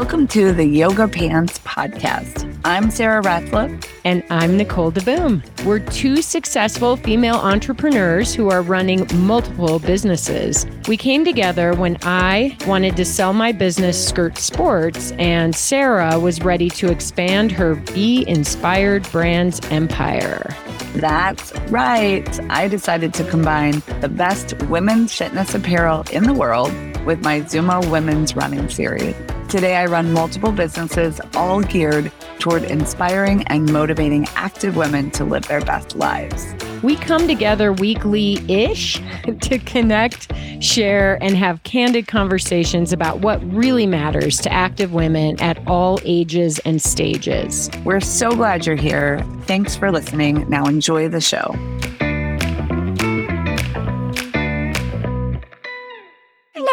Welcome to the Yoga Pants Podcast. I'm Sarah Ratliff. And I'm Nicole DeBoom. We're two successful female entrepreneurs who are running multiple businesses. We came together when I wanted to sell my business, Skirt Sports, and Sarah was ready to expand her Be Inspired Brands empire. That's right. I decided to combine the best women's fitness apparel in the world with my Zooma Women's Running Series. Today, I run multiple businesses, all geared toward inspiring and motivating active women to live their best lives. We come together weekly ish to connect, share, and have candid conversations about what really matters to active women at all ages and stages. We're so glad you're here. Thanks for listening. Now, enjoy the show.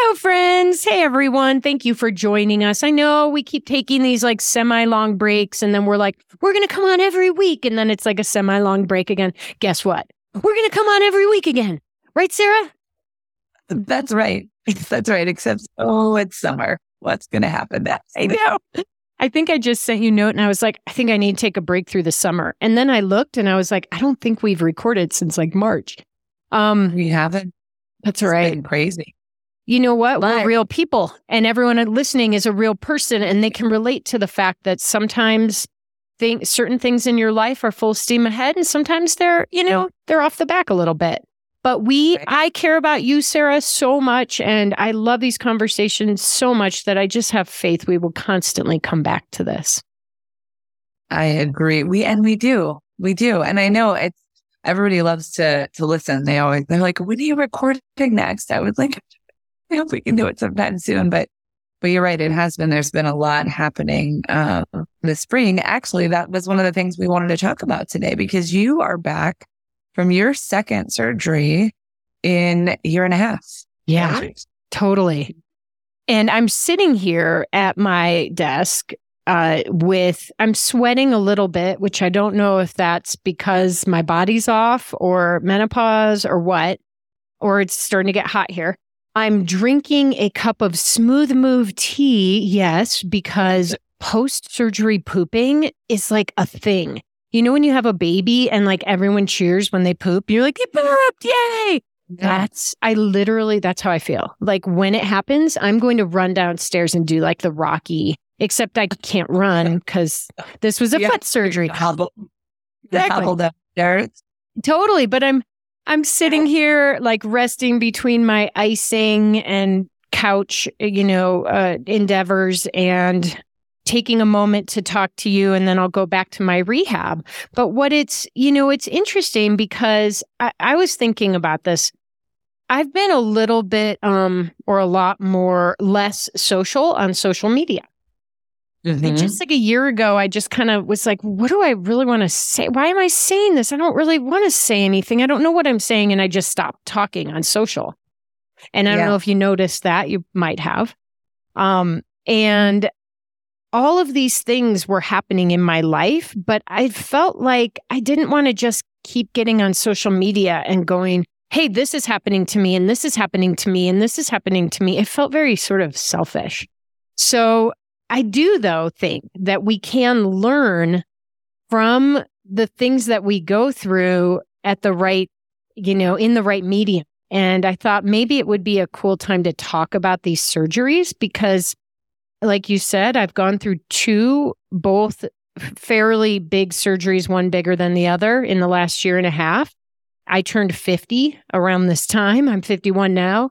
Hello, friends. Hey, everyone. Thank you for joining us. I know we keep taking these like semi long breaks, and then we're like, we're going to come on every week. And then it's like a semi long break again. Guess what? We're going to come on every week again. Right, Sarah? That's right. That's right. Except, oh, it's summer. What's going to happen next? I know. I think I just sent you a note and I was like, I think I need to take a break through the summer. And then I looked and I was like, I don't think we've recorded since like March. Um, we haven't. That's all right. Crazy you know what? We're real people, and everyone listening is a real person, and they can relate to the fact that sometimes think certain things in your life are full steam ahead, and sometimes they're, you know, they're off the back a little bit. But we, I care about you, Sarah, so much, and I love these conversations so much that I just have faith we will constantly come back to this. I agree. We and we do, we do, and I know it's everybody loves to to listen. They always they're like, "When are you recording next?" I was like, I hope we can do it sometime soon. But but you're right. It has been. There's been a lot happening uh, this spring. Actually, that was one of the things we wanted to talk about today because you are back from your second surgery in a year and a half. Yeah, right? totally. And I'm sitting here at my desk uh, with, I'm sweating a little bit, which I don't know if that's because my body's off or menopause or what, or it's starting to get hot here. I'm drinking a cup of smooth move tea. Yes, because post surgery pooping is like a thing. You know, when you have a baby and like everyone cheers when they poop, you're like, they pooped, yay. That's, I literally, that's how I feel. Like when it happens, I'm going to run downstairs and do like the Rocky, except I can't run because this was a yeah. foot surgery. Hobble, exactly. hobble downstairs. Totally. But I'm, I'm sitting here like resting between my icing and couch, you know, uh, endeavors and taking a moment to talk to you and then I'll go back to my rehab. But what it's, you know, it's interesting because I, I was thinking about this. I've been a little bit, um, or a lot more less social on social media. Mm-hmm. just like a year ago, I just kind of was like, what do I really want to say? Why am I saying this? I don't really want to say anything. I don't know what I'm saying. And I just stopped talking on social. And I don't know if you noticed that. You might have. Um, and all of these things were happening in my life, but I felt like I didn't want to just keep getting on social media and going, hey, this is happening to me, and this is happening to me, and this is happening to me. It felt very sort of selfish. So I do, though, think that we can learn from the things that we go through at the right, you know, in the right medium. And I thought maybe it would be a cool time to talk about these surgeries because, like you said, I've gone through two, both fairly big surgeries, one bigger than the other in the last year and a half. I turned 50 around this time. I'm 51 now.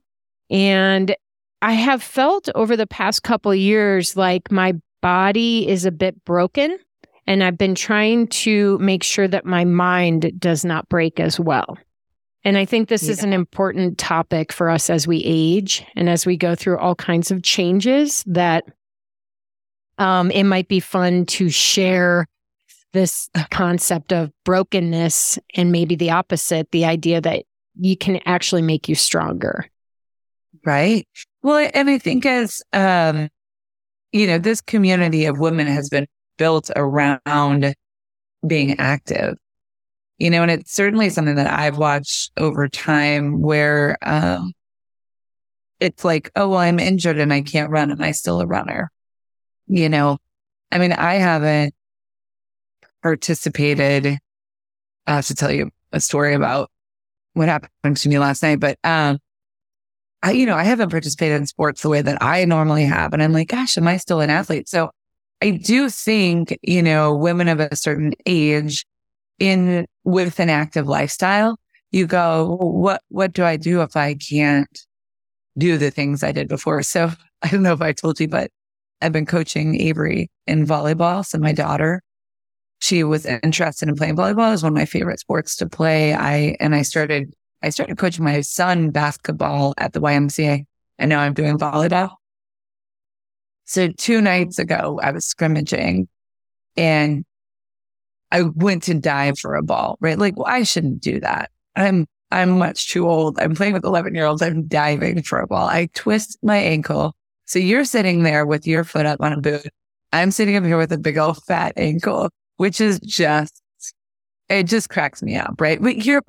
And I have felt over the past couple years like my body is a bit broken and I've been trying to make sure that my mind does not break as well. And I think this yeah. is an important topic for us as we age and as we go through all kinds of changes that um, it might be fun to share this concept of brokenness and maybe the opposite, the idea that you can actually make you stronger. Right. Well, and I think as, um, you know, this community of women has been built around being active, you know, and it's certainly something that I've watched over time where, um, it's like, oh, well, I'm injured and I can't run. Am I still a runner? you know, I mean, I haven't participated. I have to tell you a story about what happened to me last night, but, um, I, you know, I haven't participated in sports the way that I normally have. And I'm like, gosh, am I still an athlete? So I do think, you know, women of a certain age in with an active lifestyle, you go, what, what do I do if I can't do the things I did before? So I don't know if I told you, but I've been coaching Avery in volleyball. So my daughter, she was interested in playing volleyball. It was one of my favorite sports to play. I, and I started, I started coaching my son basketball at the YMCA and now I'm doing volleyball. So two nights ago, I was scrimmaging and I went to dive for a ball, right? Like, well, I shouldn't do that. I'm, I'm much too old. I'm playing with 11 year olds. I'm diving for a ball. I twist my ankle. So you're sitting there with your foot up on a boot. I'm sitting up here with a big old fat ankle, which is just, it just cracks me up, right? But you're,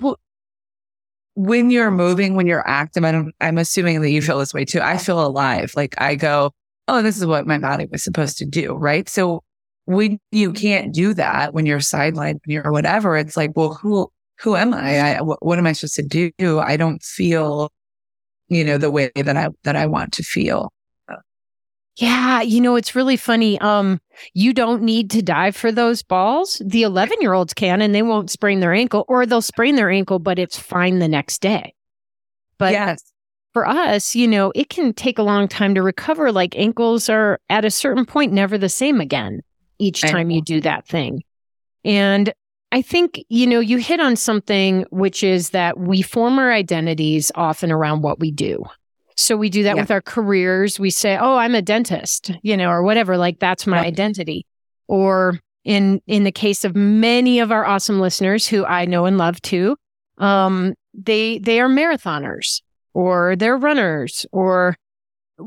when you're moving, when you're active, I'm, I'm assuming that you feel this way too. I feel alive. Like I go, oh, this is what my body was supposed to do, right? So when you can't do that, when you're sidelined or whatever, it's like, well, who who am I? I what, what am I supposed to do? I don't feel, you know, the way that I that I want to feel. Yeah, you know, it's really funny. Um, you don't need to dive for those balls. The 11 year olds can, and they won't sprain their ankle, or they'll sprain their ankle, but it's fine the next day. But yes for us, you know, it can take a long time to recover. Like ankles are at a certain point never the same again each time you do that thing. And I think, you know, you hit on something, which is that we form our identities often around what we do. So we do that yeah. with our careers. We say, "Oh, I'm a dentist," you know, or whatever, like that's my identity. Or in in the case of many of our awesome listeners who I know and love too, um, they they are marathoners or they're runners or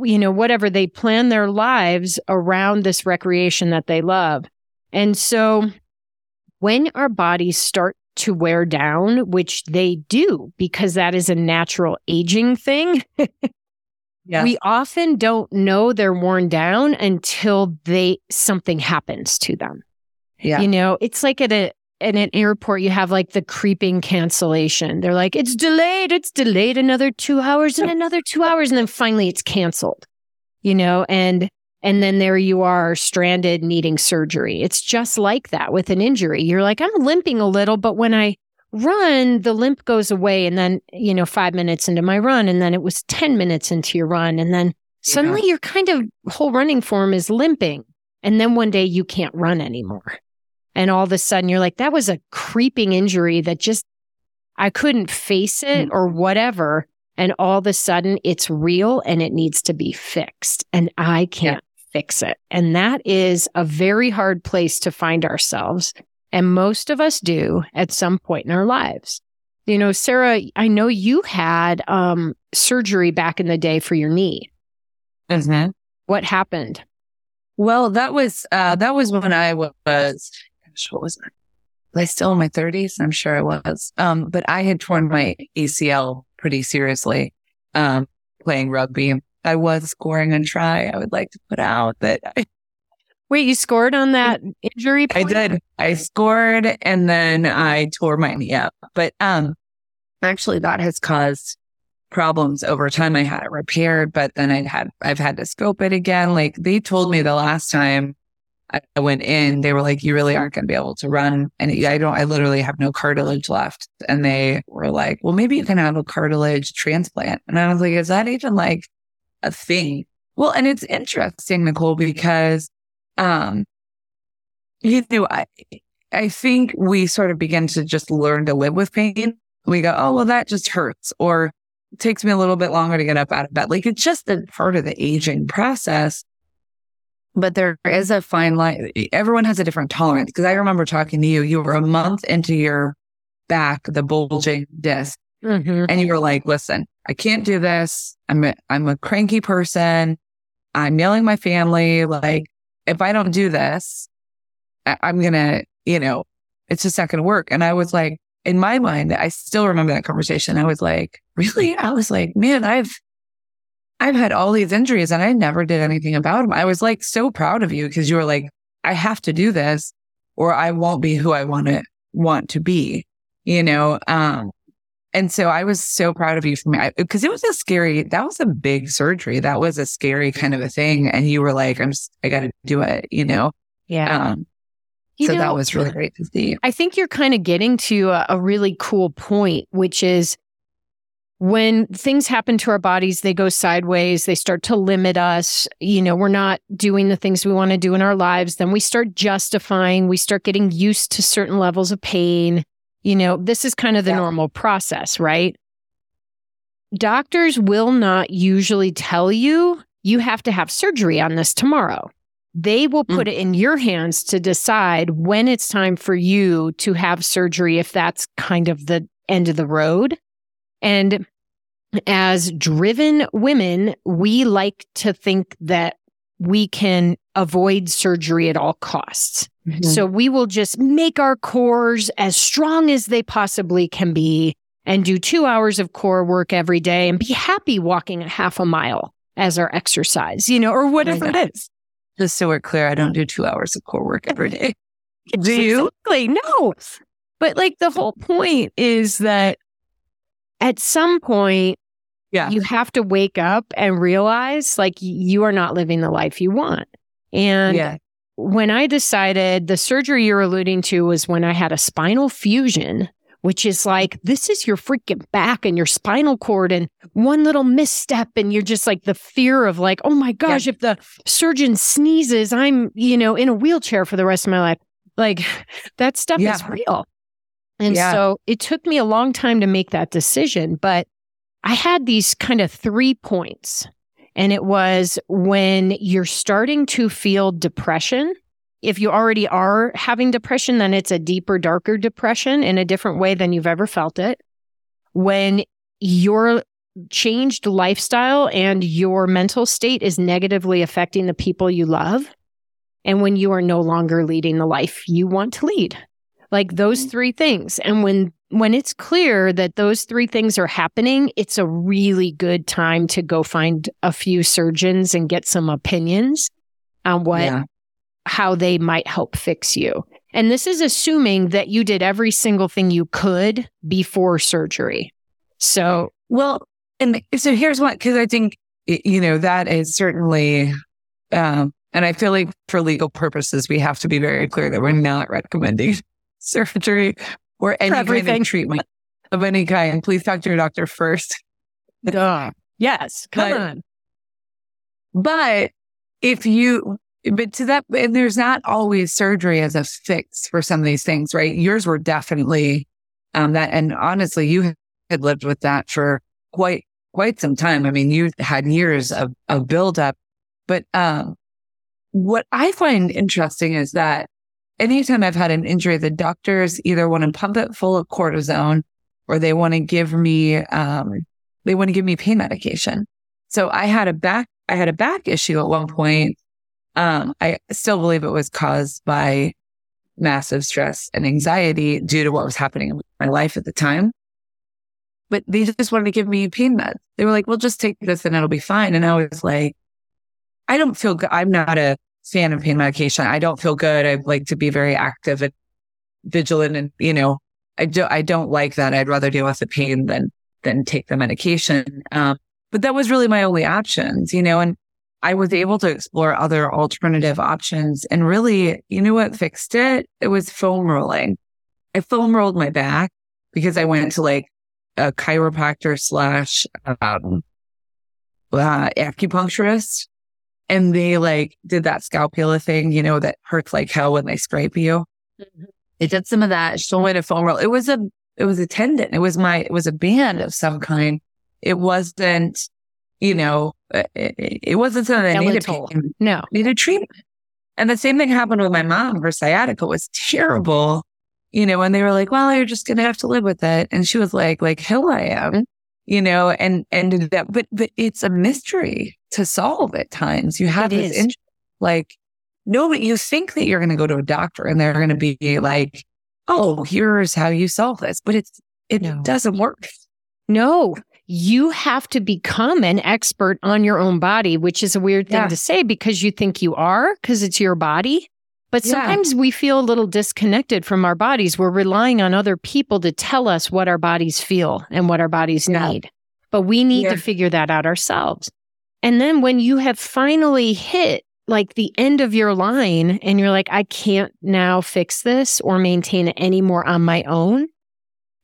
you know whatever they plan their lives around this recreation that they love and so when our bodies start to wear down which they do because that is a natural aging thing yes. we often don't know they're worn down until they something happens to them yeah. You know, it's like at a in an airport, you have like the creeping cancellation. They're like, it's delayed, it's delayed another two hours and another two hours. And then finally it's canceled, you know, and, and then there you are stranded needing surgery. It's just like that with an injury. You're like, I'm limping a little, but when I run, the limp goes away. And then, you know, five minutes into my run, and then it was 10 minutes into your run. And then suddenly yeah. your kind of whole running form is limping. And then one day you can't run anymore. And all of a sudden you're like, that was a creeping injury that just, I couldn't face it or mm-hmm. whatever. And all of a sudden it's real and it needs to be fixed. And I can't yeah. fix it. And that is a very hard place to find ourselves. And most of us do at some point in our lives. You know, Sarah, I know you had um, surgery back in the day for your knee. Mm-hmm. What happened? Well, that was uh, that was when I was gosh, what was that? Was I still in my 30s? I'm sure I was. Um, but I had torn my ACL pretty seriously um, playing rugby. I was scoring on try. I would like to put out that I, Wait, you scored on that injury? Point? I did. I scored and then I tore my knee up. But um, actually, that has caused problems over time. I had it repaired, but then I had I've had to scope it again. Like they told me the last time I went in, they were like, you really aren't going to be able to run. And I don't, I literally have no cartilage left. And they were like, well, maybe you can have a cartilage transplant. And I was like, is that even like a thing? Well, and it's interesting, Nicole, because, um, you know, I, I think we sort of begin to just learn to live with pain. We go, oh, well, that just hurts or takes me a little bit longer to get up out of bed. Like it's just a part of the aging process. But there is a fine line. Everyone has a different tolerance. Because I remember talking to you, you were a month into your back, the bulging disc. Mm-hmm. And you were like, listen, I can't do this. I'm a, I'm a cranky person. I'm yelling my family. Like, if I don't do this, I'm going to, you know, it's just not going to work. And I was like, in my mind, I still remember that conversation. I was like, really? I was like, man, I've, I've had all these injuries and I never did anything about them. I was like so proud of you because you were like, I have to do this or I won't be who I want to want to be, you know? Um, and so I was so proud of you for me because it was a scary, that was a big surgery. That was a scary kind of a thing. And you were like, I'm just, I got to do it, you know? Yeah. Um, so know, that was really great to see. I think you're kind of getting to a, a really cool point, which is when things happen to our bodies, they go sideways, they start to limit us. You know, we're not doing the things we want to do in our lives. Then we start justifying, we start getting used to certain levels of pain. You know, this is kind of the yeah. normal process, right? Doctors will not usually tell you you have to have surgery on this tomorrow. They will put mm. it in your hands to decide when it's time for you to have surgery, if that's kind of the end of the road. And as driven women, we like to think that we can avoid surgery at all costs. Mm-hmm. So we will just make our cores as strong as they possibly can be and do two hours of core work every day and be happy walking a half a mile as our exercise, you know, or whatever it is. Just so we're clear, I don't do two hours of core work every day. do you? Exactly. No. But like the whole point is that at some point, yeah. you have to wake up and realize like you are not living the life you want. And yeah. When I decided the surgery you're alluding to was when I had a spinal fusion, which is like, this is your freaking back and your spinal cord, and one little misstep, and you're just like the fear of like, oh my gosh, yeah. if the surgeon sneezes, I'm, you know, in a wheelchair for the rest of my life. Like that stuff yeah. is real. And yeah. so it took me a long time to make that decision, but I had these kind of three points. And it was when you're starting to feel depression. If you already are having depression, then it's a deeper, darker depression in a different way than you've ever felt it. When your changed lifestyle and your mental state is negatively affecting the people you love. And when you are no longer leading the life you want to lead like those mm-hmm. three things and when when it's clear that those three things are happening it's a really good time to go find a few surgeons and get some opinions on what yeah. how they might help fix you. And this is assuming that you did every single thing you could before surgery. So well and so here's what because i think you know that is certainly um and I feel like for legal purposes, we have to be very clear that we're not recommending surgery or any kind of treatment of any kind, please talk to your doctor first. Duh. Yes. Come but, on. But if you, but to that, and there's not always surgery as a fix for some of these things, right? Yours were definitely um, that. And honestly, you had lived with that for quite, quite some time. I mean, you had years of, of buildup. But um, what I find interesting is that anytime I've had an injury, the doctors either want to pump it full of cortisone or they want to give me, um, they want to give me pain medication. So I had a back, I had a back issue at one point. Um, I still believe it was caused by massive stress and anxiety due to what was happening in my life at the time. But they just wanted to give me pain meds. They were like, well, just take this and it'll be fine. And I was like, I don't feel good. I'm not a fan of pain medication. I don't feel good. I like to be very active and vigilant and, you know, I do, I don't like that. I'd rather deal with the pain than, than take the medication. Um, but that was really my only options, you know, and I was able to explore other alternative options and really, you know what fixed it? It was foam rolling. I foam rolled my back because I went to like a chiropractor slash, um, uh, acupuncturist and they like did that scalpel thing, you know, that hurts like hell when they scrape you. Mm-hmm. They did some of that. She me to foam roll. It was a, it was a tendon. It was my, it was a band of some kind. It wasn't, you know, it, it wasn't something that needed no needed treatment. And the same thing happened with my mom. Her sciatica was terrible, you know, and they were like, well, you're just going to have to live with it. And she was like, like, hell I am you know, and, and that, but, but it's a mystery to solve at times. You have it this, in, like, no, but you think that you're going to go to a doctor and they're going to be like, oh, here's how you solve this, but it's, it no. doesn't work. No. you have to become an expert on your own body, which is a weird thing Yeah. to say because you think you are because it's your body. But Yeah. sometimes we feel a little disconnected from our bodies. We're relying on other people to tell us what our bodies feel and what our bodies Yeah. need. But we need Yeah. to figure that out ourselves. And then when you have finally hit like the end of your line and you're like, I can't now fix this or maintain it anymore on my own,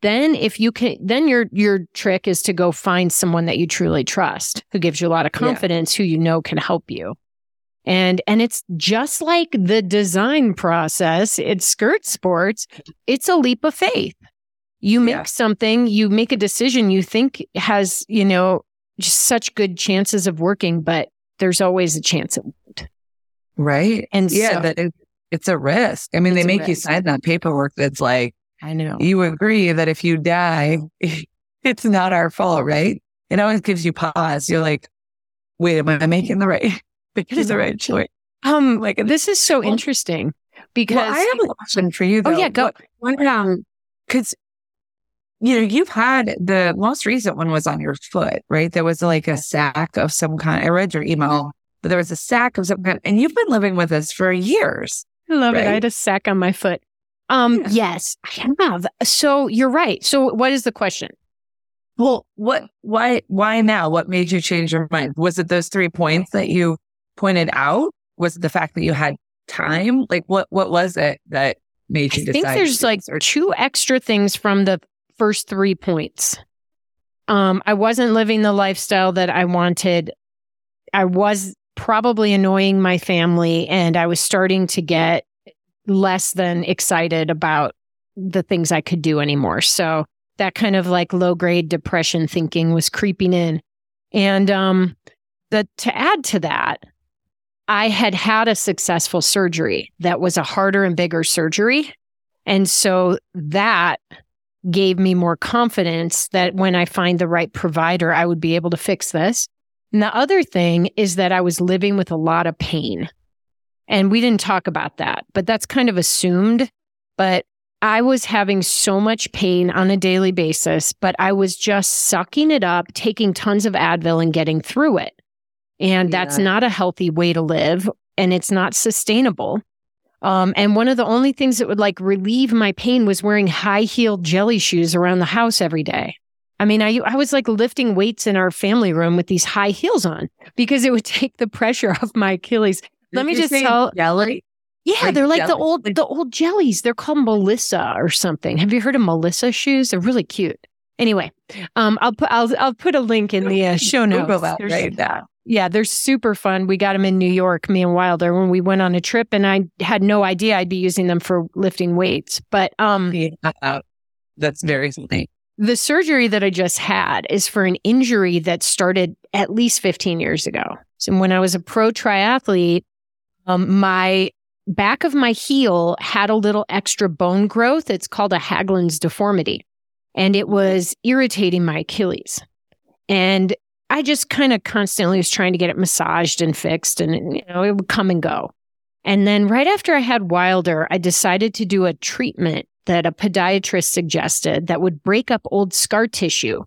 then if you can then your your trick is to go find someone that you truly trust who gives you a lot of Yeah. confidence who you know can help you and and it's just like the design process it's skirt sports it's a leap of faith you make Yeah. something you make a decision you think has you know just such good chances of working but there's always a chance it won't Right. and Yeah. so, that it's a risk. I mean, they make you sign that paperwork that's like, i know you agree that if you die, it's not our fault, right? It always gives you pause. You're like, wait, am I making the right, making the right choice? um Like, this is so Well- interesting because Well, I have a question for you. Though. Oh, yeah, go. What, what, um, because you know you've had the most recent one was on your foot, right? There was like a sack of some kind. I read your email, but there was a sack of some kind, and you've been living with us for years. I love it. I had a sack on my foot. Um, Yeah. yes, I have. So you're right. So what is the question? Well, what? Why? Why now? What made you change your mind? Was it those three points that you pointed out? Was the fact that you had time? Like, what? What was it that made I you decide? think there's like? Or- two extra things from the first three points. Um, I wasn't living the lifestyle that I wanted. I was probably annoying my family and I was starting to get less than excited about the things I could do anymore. So that kind of like low grade depression thinking was creeping in. And um the to add to that, I had had a successful surgery that was a harder and bigger surgery. And so that gave me more confidence that when I find the right provider, I would be able to fix this. And the other thing is that I was living with a lot of pain. And we didn't talk about that, but that's kind of assumed. But I was having so much pain on a daily basis, but I was just sucking it up, taking tons of Advil and getting through it. And that's not a healthy way to live and it's not sustainable. Um, and one of the only things that would like relieve my pain was wearing high heeled jelly shoes around the house every day. I mean, I, I was like lifting weights in our family room with these high heels on because it would take the pressure off my Achilles. Let me just tell- jelly. Yeah, Like they're like the old the old jellies. They're called Melissa or something. Have you heard of Melissa shoes? They're really cute. Anyway, um, I'll put I'll I'll put a link in the uh, show notes. Google that There's- right now. Yeah, they're super fun. We got them in New York, me and Wilder, when we went on a trip, and I had no idea I'd be using them for lifting weights. But um, Yeah, that's very funny. the surgery that I just had is for an injury that started at least 15 years ago. So when I was a pro triathlete, um, my back of my heel had a little extra bone growth. It's called a Haglund's deformity, and it was irritating my Achilles. And I just kind of constantly was trying to get it massaged and fixed, and you know it would come and go. And then right after I had Wilder, I decided to do a treatment that a podiatrist suggested that would break up old scar tissue.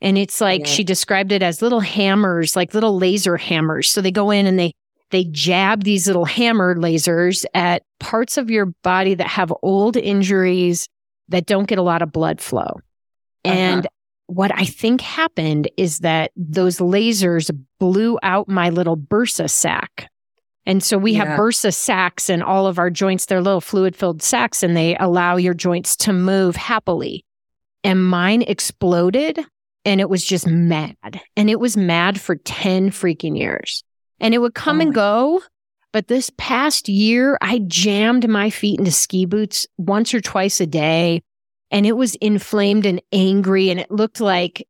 And it's like Yeah. she described it as little hammers, like little laser hammers. So they go in and they they jab these little hammer lasers at parts of your body that have old injuries that don't get a lot of blood flow. And uh-huh. What I think happened is that those lasers blew out my little bursa sac. And so we Yeah. have bursa sacs in all of our joints. They're little fluid filled sacs and they allow your joints to move happily. And mine exploded and it was just mad. And it was mad for 10 freaking years. And it would come Oh and go. But this past year, I jammed my feet into ski boots once or twice a day and it was inflamed and angry and it looked like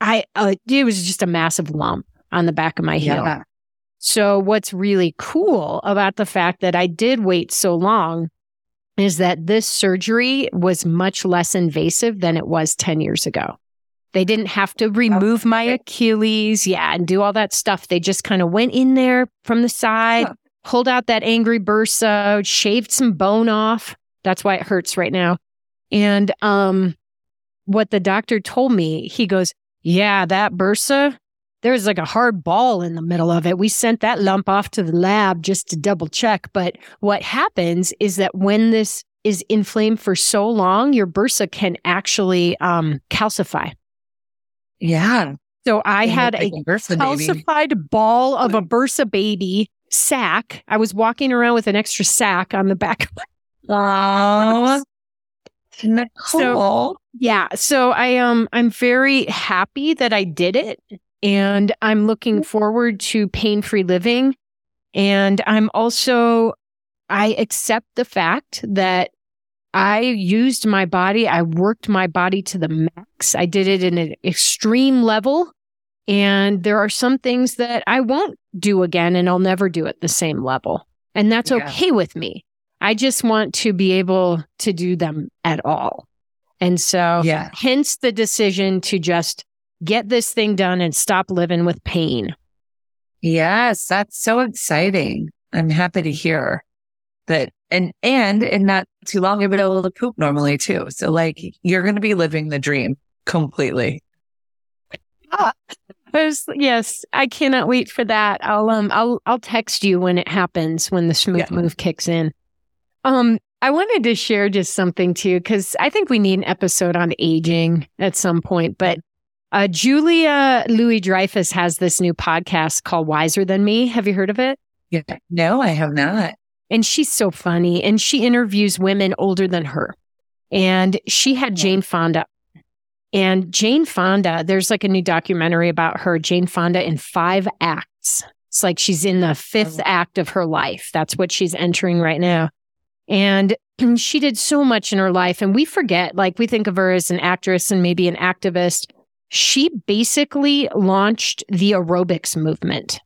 I uh, it was just a massive lump on the back of my heel. Yeah. So what's really cool about the fact that I did wait so long is that this surgery was much less invasive than it was 10 years ago. They didn't have to remove my Achilles, yeah, and do all that stuff. They just kind of went in there from the side, Huh. pulled out that angry bursa, shaved some bone off. That's why it hurts right now. And um what the doctor told me, he goes, Yeah, that bursa, there was like a hard ball in the middle of it. We sent that lump off to the lab just to double check. But what happens is that when this is inflamed for so long, your bursa can actually um, calcify. Yeah. So I had a bursa calcified ball of a bursa baby sack. I was walking around with an extra sack on the back. of my. Oh, Nicole. So, yeah. So I um I'm very happy that I did it. And I'm looking forward to pain-free living. And I'm also I accept the fact that I used my body, I worked my body to the max. I did it in an extreme level. And there are some things that I won't do again and I'll never do at the same level. And that's yeah. okay with me. I just want to be able to do them at all. And so, yeah. hence the decision to just get this thing done and stop living with pain. Yes, that's so exciting. I'm happy to hear that. And, and in not too long, you'll be able to poop normally too. So like you're going to be living the dream completely. Ah, yes, I cannot wait for that. I'll, um, I'll, I'll text you when it happens, when the smooth yeah. move kicks in. Um, I wanted to share just something too, because I think we need an episode on aging at some point. But uh, Julia Louis Dreyfus has this new podcast called Wiser Than Me. Have you heard of it? Yeah. No, I have not. And she's so funny. And she interviews women older than her. And she had Jane Fonda. And Jane Fonda, there's like a new documentary about her, Jane Fonda, in five acts. It's like she's in the fifth oh. act of her life. That's what she's entering right now. And she did so much in her life. And we forget, like, we think of her as an actress and maybe an activist. She basically launched the aerobics movement.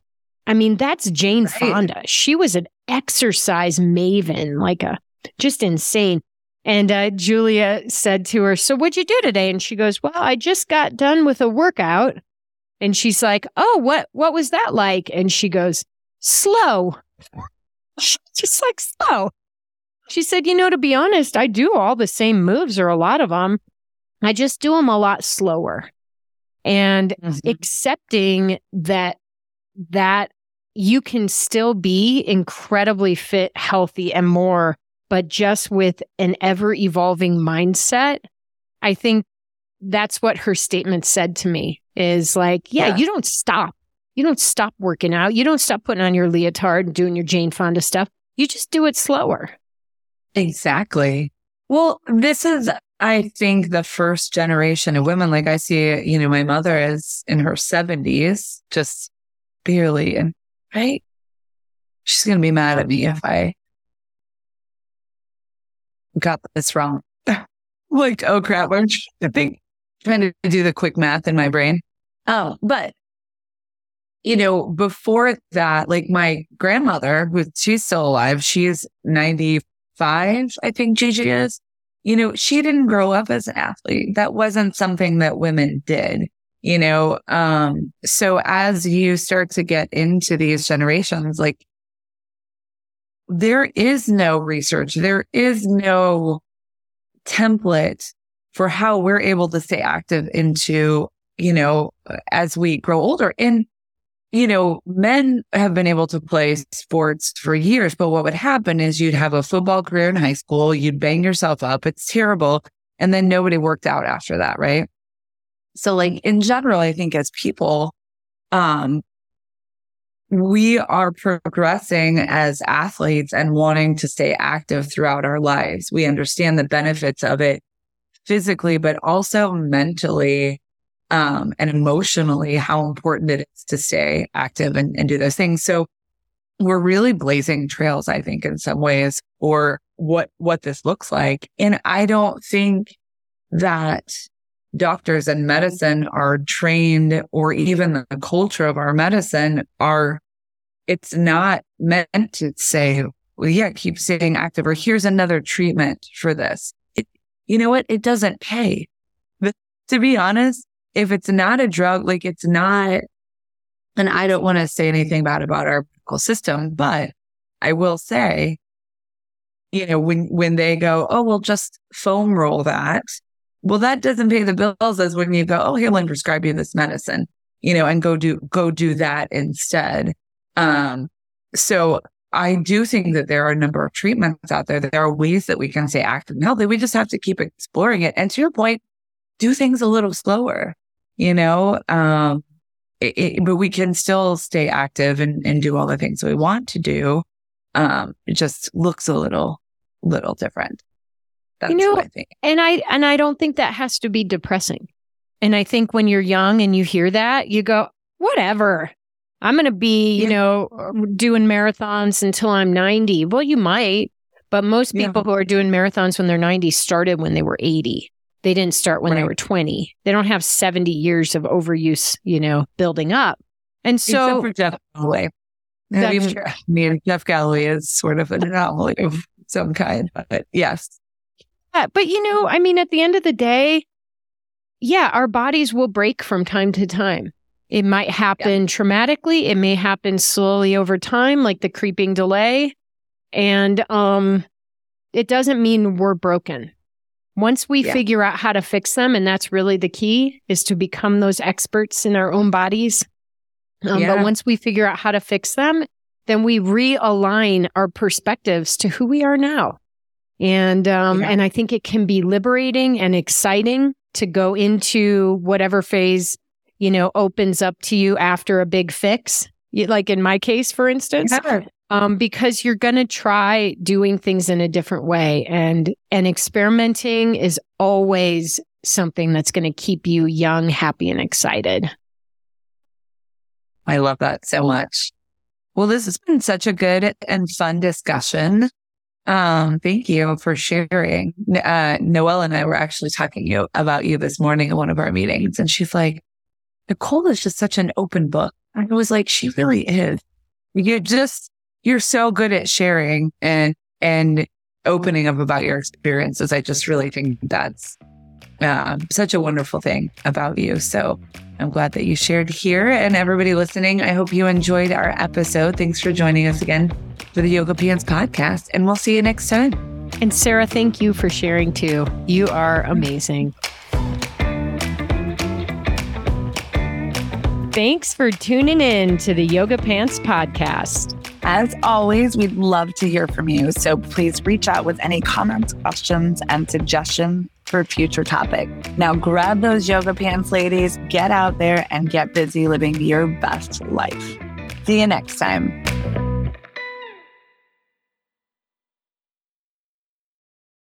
I mean, that's Jane right. Fonda. She was an exercise maven, like a just insane. And uh, Julia said to her, So what'd you do today? And she goes, Well, I just got done with a workout. And she's like, Oh, what what was that like? And she goes, Slow. just like slow. She said, You know, to be honest, I do all the same moves or a lot of them. I just do them a lot slower. And mm-hmm. accepting that, that you can still be incredibly fit, healthy, and more, but just with an ever evolving mindset. I think that's what her statement said to me is like, yeah, yeah, you don't stop. You don't stop working out. You don't stop putting on your leotard and doing your Jane Fonda stuff. You just do it slower. Exactly. Well, this is, I think, the first generation of women. Like I see, you know, my mother is in her 70s, just barely. And right, she's going to be mad at me if I got this wrong. like, oh crap, I'm I think trying to do the quick math in my brain. Oh, but you know, before that, like my grandmother, who she's still alive, she's 90 five, I think Gigi is. You know, she didn't grow up as an athlete. That wasn't something that women did, you know? Um, so as you start to get into these generations, like there is no research. There is no template for how we're able to stay active into, you know, as we grow older. And you know, men have been able to play sports for years, but what would happen is you'd have a football career in high school, you'd bang yourself up. It's terrible. And then nobody worked out after that. Right. So like in general, I think as people, um, we are progressing as athletes and wanting to stay active throughout our lives. We understand the benefits of it physically, but also mentally um, and emotionally how important it is to stay active and, and do those things. So we're really blazing trails, I think, in some ways, for what what this looks like. And I don't think that doctors and medicine are trained or even the culture of our medicine are it's not meant to say, well, yeah, keep staying active or here's another treatment for this. It, you know what? It doesn't pay. But to be honest, if it's not a drug, like it's not, and I don't want to say anything bad about our medical system, but I will say, you know, when, when they go, oh, we'll just foam roll that well, that doesn't pay the bills as when you go, oh, me prescribe you this medicine, you know, and go do, go do that instead. Um, so I do think that there are a number of treatments out there. There are ways that we can stay active and healthy. We just have to keep exploring it. And to your point, do things a little slower, you know, um, it, it, but we can still stay active and, and do all the things we want to do. Um, it just looks a little, little different. That's you know, I think. And I, and I don't think that has to be depressing. And I think when you're young and you hear that, you go, whatever. I'm going to be, you yeah. know, doing marathons until I'm 90. Well, you might, but most people yeah. who are doing marathons when they're 90 started when they were 80. They didn't start when right. they were 20. They don't have 70 years of overuse, you know, building up. And so, Except for Jeff Galloway. I mean, I mean, Jeff Galloway is sort of an anomaly of some kind, but yes. Yeah, but you know, I mean, at the end of the day, yeah, our bodies will break from time to time. It might happen yeah. traumatically. It may happen slowly over time, like the creeping delay. And um, it doesn't mean we're broken. Once we yeah. figure out how to fix them, and that's really the key, is to become those experts in our own bodies. Um, yeah. But once we figure out how to fix them, then we realign our perspectives to who we are now. And um, yeah. and I think it can be liberating and exciting to go into whatever phase you know, opens up to you after a big fix. Like in my case, for instance, yeah. Um, because you're going to try doing things in a different way and, and experimenting is always something that's going to keep you young, happy, and excited. I love that so much. Well, this has been such a good and fun discussion. Um, thank you for sharing. Uh, Noelle and I were actually talking you about you this morning in one of our meetings, and she's like, Nicole is just such an open book. I was like, she really is. You're just, you're so good at sharing and, and opening up about your experiences. I just really think that's uh, such a wonderful thing about you. So I'm glad that you shared here and everybody listening. I hope you enjoyed our episode. Thanks for joining us again for the Yoga Pants podcast, and we'll see you next time. And Sarah, thank you for sharing too. You are amazing. Thanks for tuning in to the Yoga Pants podcast. As always, we'd love to hear from you. So please reach out with any comments, questions, and suggestions for future topic. Now grab those yoga pants, ladies, get out there and get busy living your best life. See you next time.